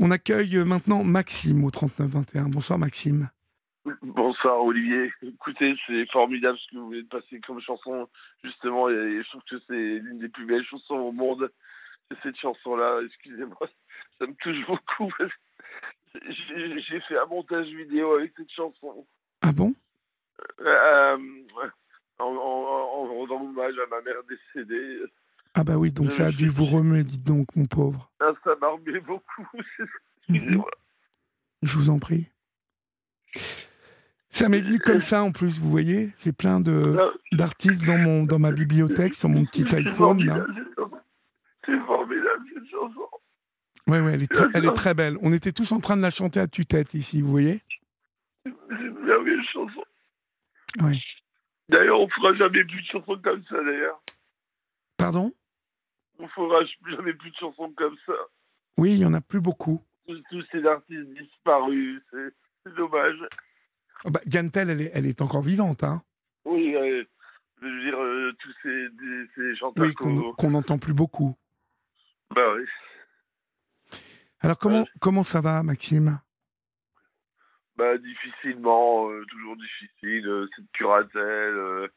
On accueille maintenant Maxime au 3921. Bonsoir Maxime. Bonsoir Olivier. Écoutez, c'est formidable ce que vous venez de passer comme chanson, justement, et je trouve que c'est l'une des plus belles chansons au monde. Cette chanson-là, excusez-moi, ça me touche beaucoup. J'ai fait un montage vidéo avec cette chanson. Ah bon? Euh, en, en, rendant hommage à ma mère décédée. Ah bah oui, donc ça a dû vous remuer, dites donc, mon pauvre. Ah, ça m'a remué beaucoup. Excusez-moi. Je vous en prie. Ça m'est venu comme ça en plus, vous voyez J'ai plein de d'artistes dans mon dans ma bibliothèque sur mon petit iPhone. C'est formidable cette chanson. Oui, oui, elle est, très, elle est très belle. On était tous en train de la chanter à tue-tête ici, vous voyez C'est une merveilleuse chanson. Oui. D'ailleurs, on ne fera jamais plus de chansons comme ça, d'ailleurs. Pardon? On ne fera jamais plus de chansons comme ça. Oui, il n'y en a plus beaucoup. Tous, ces artistes disparus, c'est dommage. Oh bah, elle est, elle est encore vivante, hein Oui, euh, je veux dire, euh, tous ces, ces chanteurs oui, qu'on n'entend plus beaucoup. Bah oui. Alors, comment, comment ça va, Maxime? Bah, difficilement, euh, toujours difficile, cette curatelle.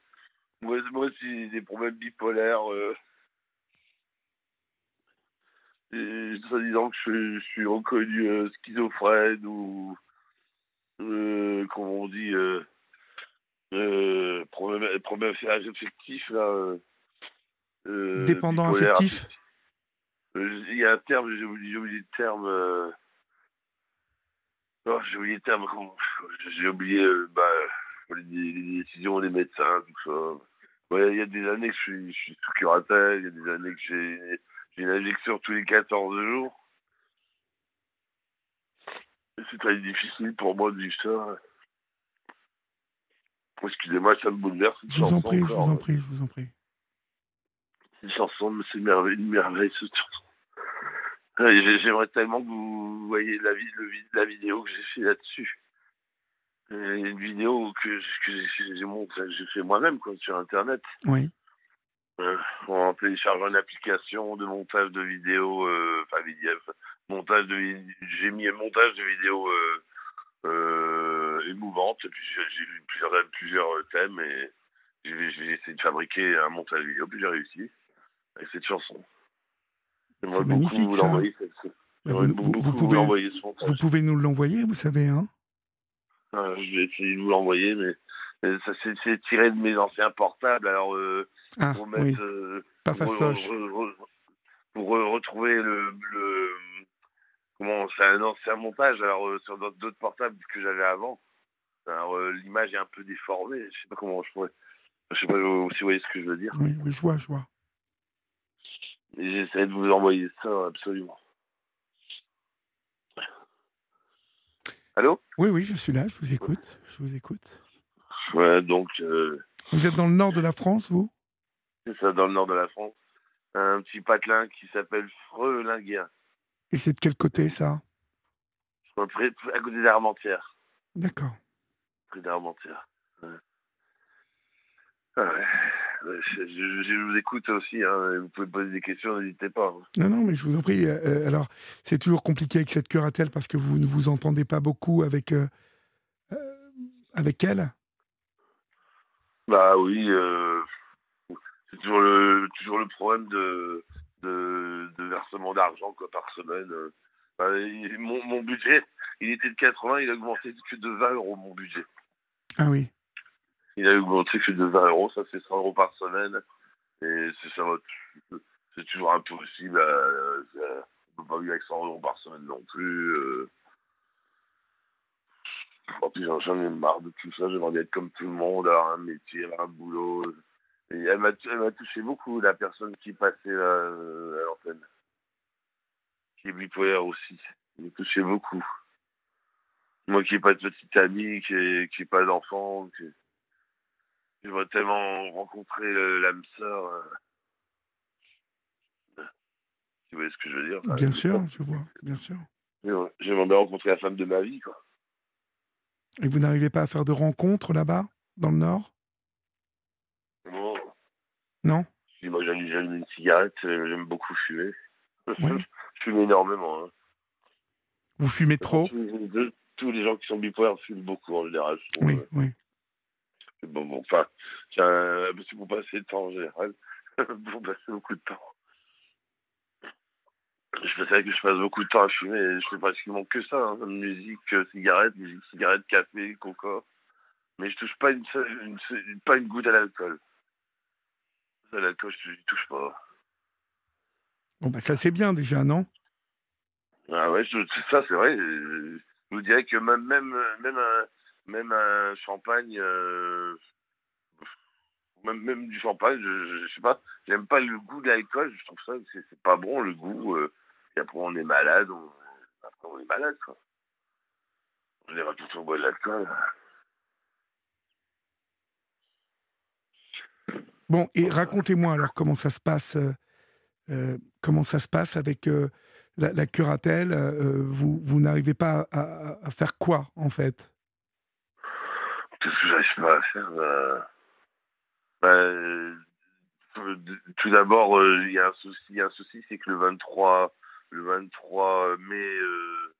Moi, moi aussi, des problèmes bipolaires. Et disant que je, je, suis reconnu schizophrène ou, comment on dit, problème, problème affectif, là. Dépendant affectif Il y a un terme, j'ai oublié, oublié le terme. Oh, j'ai oublié le terme. J'ai oublié euh, bah, les, les, décisions des médecins, tout ça. Il y a des années que je suis, je suis sous curatelle, il y a des années que j'ai une injection tous les 14 jours. C'est très difficile pour moi de vivre ça. Excusez-moi, ça me bouleverse. Je vous en prie, je vous en prie, je vous en prie. Une chanson, c'est une merveille, une merveille cette chanson. J'aimerais tellement que vous voyez la, la vidéo que j'ai fait là-dessus. Une vidéo que, que j'ai fait moi-même sur Internet. Oui. Euh, en téléchargeant une application de montage de vidéos, euh, enfin vidéo, montage de j'ai mis un montage de vidéos euh, euh, émouvantes, puis j'ai vu plusieurs, plusieurs thèmes et j'ai essayé de fabriquer un montage vidéo, puis j'ai réussi avec cette chanson. C'est magnifique, vous ça. Vous, vous, pouvez, vous pouvez nous l'envoyer, vous savez, hein? Ah, Je vais essayer de vous l'envoyer, mais, ça c'est tiré de mes anciens portables. Alors, euh, ah, pour mettre, oui. euh, pas fastoche. Pour, retrouver le, le comment c'est un ancien montage. Alors euh, sur d'autres portables que j'avais avant. Alors euh, l'image est un peu déformée. Je sais pas comment je pourrais. Je sais pas si vous voyez ce que je veux dire. Oui, oui, je vois, je vois. J'essaie de vous envoyer ça, absolument. Allô? Oui, oui, je suis là, je vous écoute. Je vous écoute. Ouais, donc. Euh, vous êtes dans le nord de la France, vous? C'est ça, dans le nord de la France. Un petit patelin qui s'appelle Frelinguien. Et c'est de quel côté, ça? À côté d'Armentières. D'accord. Près d'Armentières. Ouais. Ah ouais. Je, vous écoute aussi, hein, vous pouvez poser des questions, n'hésitez pas. Hein. Non, non, mais je vous en prie. Euh, euh, alors, c'est toujours compliqué avec cette curatelle parce que vous ne vous entendez pas beaucoup avec, euh, avec elle Bah oui, c'est toujours le, toujours le problème de, de, versement d'argent par semaine. Bah, mon, mon budget, il était de 80, il a augmenté que de 20 euros mon budget. Ah oui il a augmenté que de 20 euros, ça fait 100 euros par semaine. Et c'est toujours impossible. Euh, on ne peut pas vivre avec 100 euros par semaine non plus. Euh. J'en ai marre de tout ça. J'aimerais être comme tout le monde, avoir un métier, avoir un boulot. Et elle m'a touché beaucoup, la personne qui passait à l'antenne. Qui est bipolaire aussi. Il m'a touché beaucoup. Moi qui n'ai pas de petite amie, qui n'ai pas d'enfant, qui J'aimerais tellement rencontrer l'âme sœur. Euh. Tu vois ce que je veux dire? Bien sûr, je vois, bien sûr. J'aimerais bien rencontrer la femme de ma vie, quoi. Et vous n'arrivez pas à faire de rencontres là-bas, dans le Nord? Non. Non? Si, Moi, j'allume une cigarette, euh, j'aime beaucoup fumer. je fume énormément. Hein. Vous fumez trop? tous, tous les gens qui sont bipolaires fument beaucoup en général. trouve. Oui, oui. Bon, bon, enfin, c'est pour passer le temps en général. pour passer beaucoup de temps. Je c'est vrai que je passe beaucoup de temps à fumer et je fais pratiquement que ça. hein. Musique, euh, cigarette, musique, cigarette, café, coca. Mais je touche pas une, seule, une, seule- pas une goutte à l'alcool. À l'alcool, je n'y touche pas. Bon, bah, ça c'est bien déjà, non? Ah ouais, je- ça c'est vrai. Je vous dirais que même même même un, même un champagne, euh, même même du champagne, je, je, je sais pas, j'aime pas le goût de l'alcool. Je trouve ça c'est pas bon le goût. euh, et après on est malade, on, après on est malade quoi. On tout on boit de l'alcool. Bon, et racontez-moi alors comment ça se passe, euh, euh, comment ça se passe avec euh, la, la curatelle. euh, vous vous n'arrivez pas à, à- à faire quoi en fait? Qu'est-ce que j'arrive pas à faire bah, euh, Tout d'abord, il y a un souci, il y a un souci, c'est que le 23, le 23 mai euh,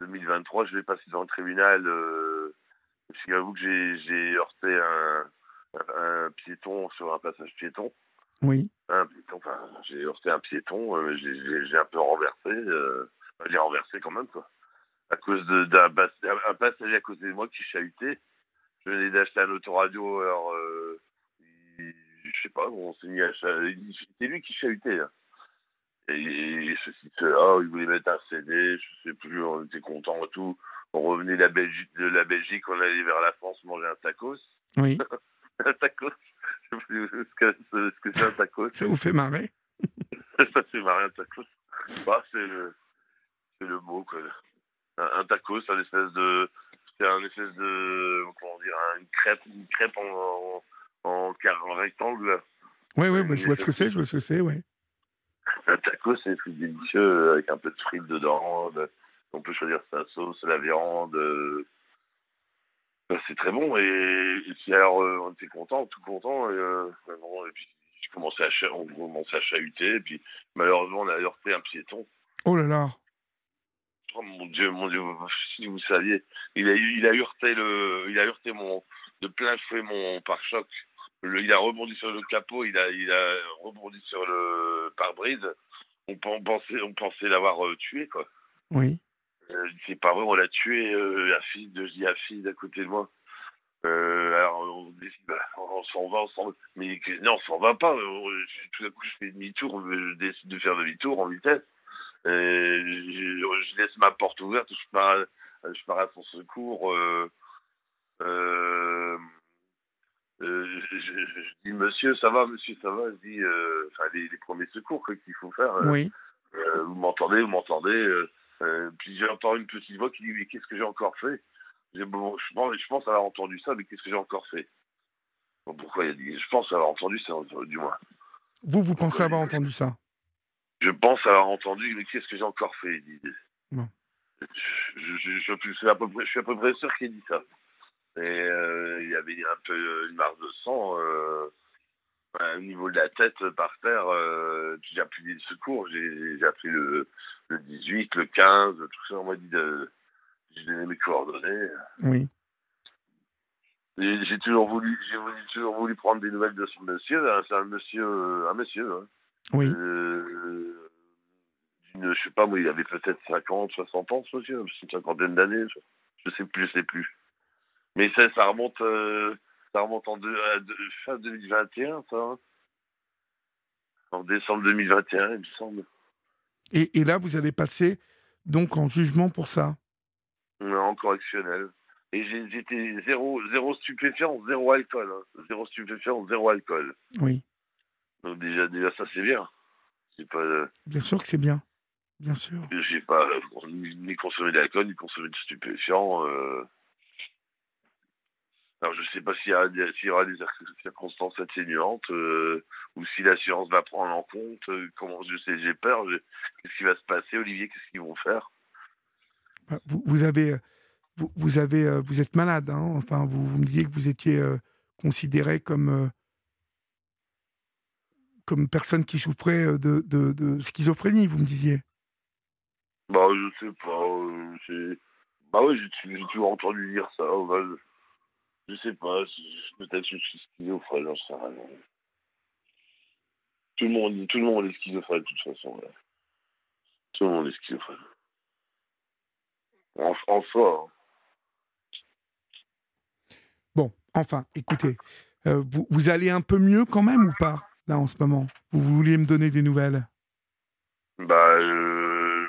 2023, je vais passer devant le tribunal. Euh, parce qu'il avoue que j'ai heurté un, piéton sur un passage piéton. Oui, Un piéton, enfin, j'ai heurté un piéton, euh, j'ai- un peu renversé. Euh, j'ai renversé quand même, quoi. À cause de- d'un un passager à côté de moi qui chahutait. Je venais d'acheter un autoradio, alors, euh, il- je sais pas, on s'est mis à chahuter. C'était lui qui chahutait. hein. Et, et ceci, cela, il voulait mettre un CD, je sais plus, on était contents et tout. On revenait de la Belgique, de la Belgique on allait vers la France manger un tacos. oui, Un tacos Je sais plus ce que ce que c'est un tacos. ça vous fait marrer ça c'est marrant, un tacos. Bah, c'est le, c'est le mot, quoi. Un, un tacos, c'est un espèce de, c'est un espèce de, comment dire, une crêpe, une crêpe en, en, en rectangle. Oui, oui, bah, je vois ce que c'est, je vois ce que c'est, oui. Un tacos, c'est des trucs délicieux avec un peu de frites dedans. de- on peut choisir sa sauce, la viande. euh. Bah, c'est très bon. Et, et puis alors, euh, on était contents, tout contents. Et, euh, bon, et puis, je commençais à on commençait à chahuter. Et puis, malheureusement, on a heurté un piéton. Oh là là, Oh mon dieu, mon dieu, si vous saviez, il a, il a heurté le, il a heurté mon, de plein fouet mon pare-choc. Le- il a rebondi sur le capot, il a, il a rebondi sur le pare-brise. On, pen- on pensait, on pensait l'avoir euh, tué, quoi. oui. Euh, c'est pas vrai, on l'a tué, euh, la fille de, je dis la fille d'à côté de moi. Euh, alors, on bah, on s'en va, on s'en va. Mais non, on s'en va pas. Euh, je- tout d'un coup, je fais demi-tour, je décide de faire demi-tour en vitesse. Je, je laisse ma porte ouverte, je pars, à- je pars à son secours. Euh, je, je- je dis, monsieur, ça va, monsieur, ça va. Je dis, euh, enfin, les, les premiers secours qu'il faut faire. euh, Oui, euh, vous m'entendez, vous m'entendez. euh, euh, puis j'entends une petite voix qui dit Mais qu'est-ce que j'ai encore fait? Bon, je, pense, je pense entendu ça, mais qu'est-ce que j'ai encore fait? Bon, Pourquoi il a dit Je pense avoir entendu ça, du moins. vous, vous pensez avoir entendu ça? Je pense avoir entendu, mais qu'est-ce que j'ai encore fait? Je suis à peu près, je suis à peu près sûr qu'il dit ça. Et euh, il y avait un peu euh, une marque de sang euh, au niveau de la tête par terre. Euh, j'ai appelé le secours, j'ai j'ai appelé le, le 18, le 15, tout ça. On m'a dit de. J'ai donné mes coordonnées. Oui, Et J'ai toujours voulu, j'ai voulu, toujours voulu prendre des nouvelles de ce monsieur. hein. C'est un monsieur, un monsieur. Hein. oui. Euh, d'une- je sais pas, moi, il avait peut-être 50, 60 ans, ce monsieur, une cinquantaine d'années, je, je sais plus, je sais plus. Mais ça, ça remonte, euh, ça remonte en deux- à deux- fin 2021, ça. hein. En décembre 2021, il me semble. Et, et là, vous allez passer donc en jugement pour ça? Non, en correctionnel. Et j'étais zéro, zéro stupéfiant, zéro alcool. hein. Zéro stupéfiant, zéro alcool. Oui, Donc déjà, déjà ça c'est bien. Pas, euh, bien sûr que c'est bien. Bien sûr. j'ai pas euh, ni, ni consommé d'alcool, ni consommé de stupéfiants. euh. Alors je sais pas s'il y, y aura des circonstances atténuantes euh, ou si l'assurance va prendre en compte. euh, comment je sais, j'ai peur. Qu'est-ce qui va se passer, Olivier Qu'est-ce qu'ils vont faire? Bah, Vous, vous avez, euh, vous, vous avez, vous êtes malade. hein. Enfin, vous, vous me disiez que vous étiez euh, considéré comme comme personne qui souffrait de, de, de schizophrénie. Vous me disiez. Bah, je sais pas. Bah ouais, j'ai j'ai toujours entendu dire ça. bah, je... je sais pas. Peut-être je suis schizophrène, j'en sais rien. Tout le monde, tout le monde est schizophrène de toute façon. là. Tout le monde est schizophrène. En, en soi. hein. Bon, enfin, écoutez, euh, vous, vous allez un peu mieux quand même ou pas, là, en ce moment? Vous vouliez me donner des nouvelles? Bah, euh,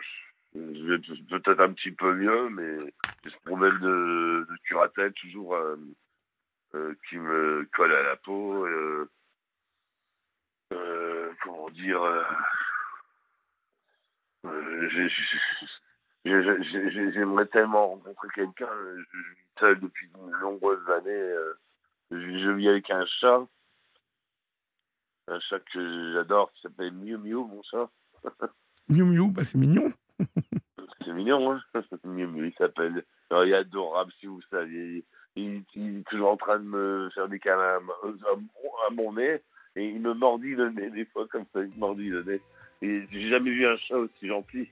je vais peut- peut-être un petit peu mieux, mais j'ai ce problème de, de curatelle toujours euh, qui me colle à la peau. euh, euh, comment dire euh, euh, j'ai- j'ai- j'ai- j'ai- j'ai- J'aimerais tellement rencontrer quelqu'un. Je vis seul depuis de nombreuses années. euh, je, vis avec un chat. Un chat que j'adore qui s'appelle Miu Miu, mon chat. Miu Miu, bah, c'est mignon. C'est mignon, hein Miu Miu, il s'appelle. Il est adorable, si vous saviez. Il, il est toujours en train de me faire des câlins à, mon nez. Et il me mordit le nez, des fois, comme ça, il me mordit le nez. Et j'ai jamais vu un chat aussi gentil.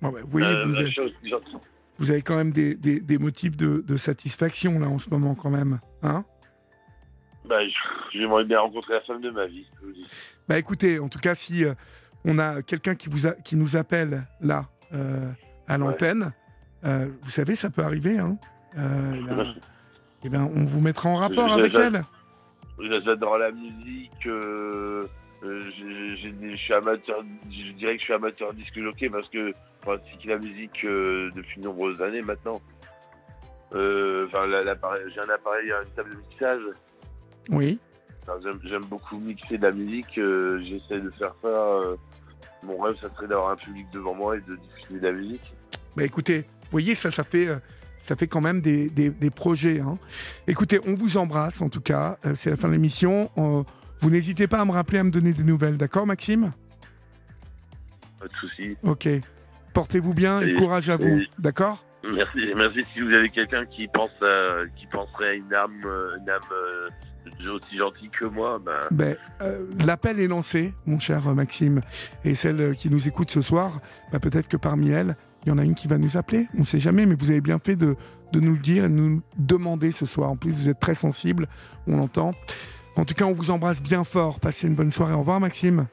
Bah, Euh, vous, avez, gentil. vous avez quand même des, des- des motifs de, de satisfaction, là, en ce moment, quand même. Hein? Bah, j'aimerais bien rencontrer la femme de ma vie, je vous dis. Bah écoutez, en tout cas, si euh, on a quelqu'un qui, vous a- qui nous appelle là euh, à l'antenne, vous savez, ça peut arriver. Hein, euh, eh ben, eh ben, on vous mettra en rapport avec elle. J'adore la musique. euh, euh, je suis amateur. Je dirais que je suis amateur disque jockey parce que je pratique la musique euh, depuis de nombreuses années maintenant. Enfin, j'ai un appareil, une table de mixage. Oui. J'aime beaucoup mixer de la musique. J'essaie de faire ça. mon rêve, ça serait d'avoir un public devant moi et de diffuser de la musique. Bah écoutez, vous voyez, ça, ça fait, ça fait quand même des, des- des projets. hein. Écoutez, on vous embrasse en tout cas. Euh, C'est la fin de l'émission. Euh, vous n'hésitez pas à me rappeler, à me donner des nouvelles, d'accord, Maxime? Pas de souci. Ok. Portez-vous bien et Et- courage à vous, d'accord? Merci, merci si vous avez quelqu'un qui pense à, qui penserait à une âme, euh, une âme euh, aussi gentille que moi, ben, Ben, euh, L'appel est lancé, mon cher Maxime. Et celle euh, qui nous écoute ce soir, ben, peut-être que parmi elles, il y en a une qui va nous appeler. On ne sait jamais, mais vous avez bien fait de, nous le dire et de nous demander ce soir. En plus, vous êtes très sensible, on l'entend. En tout cas, on vous embrasse bien fort. Passez une bonne soirée. Au revoir, Maxime.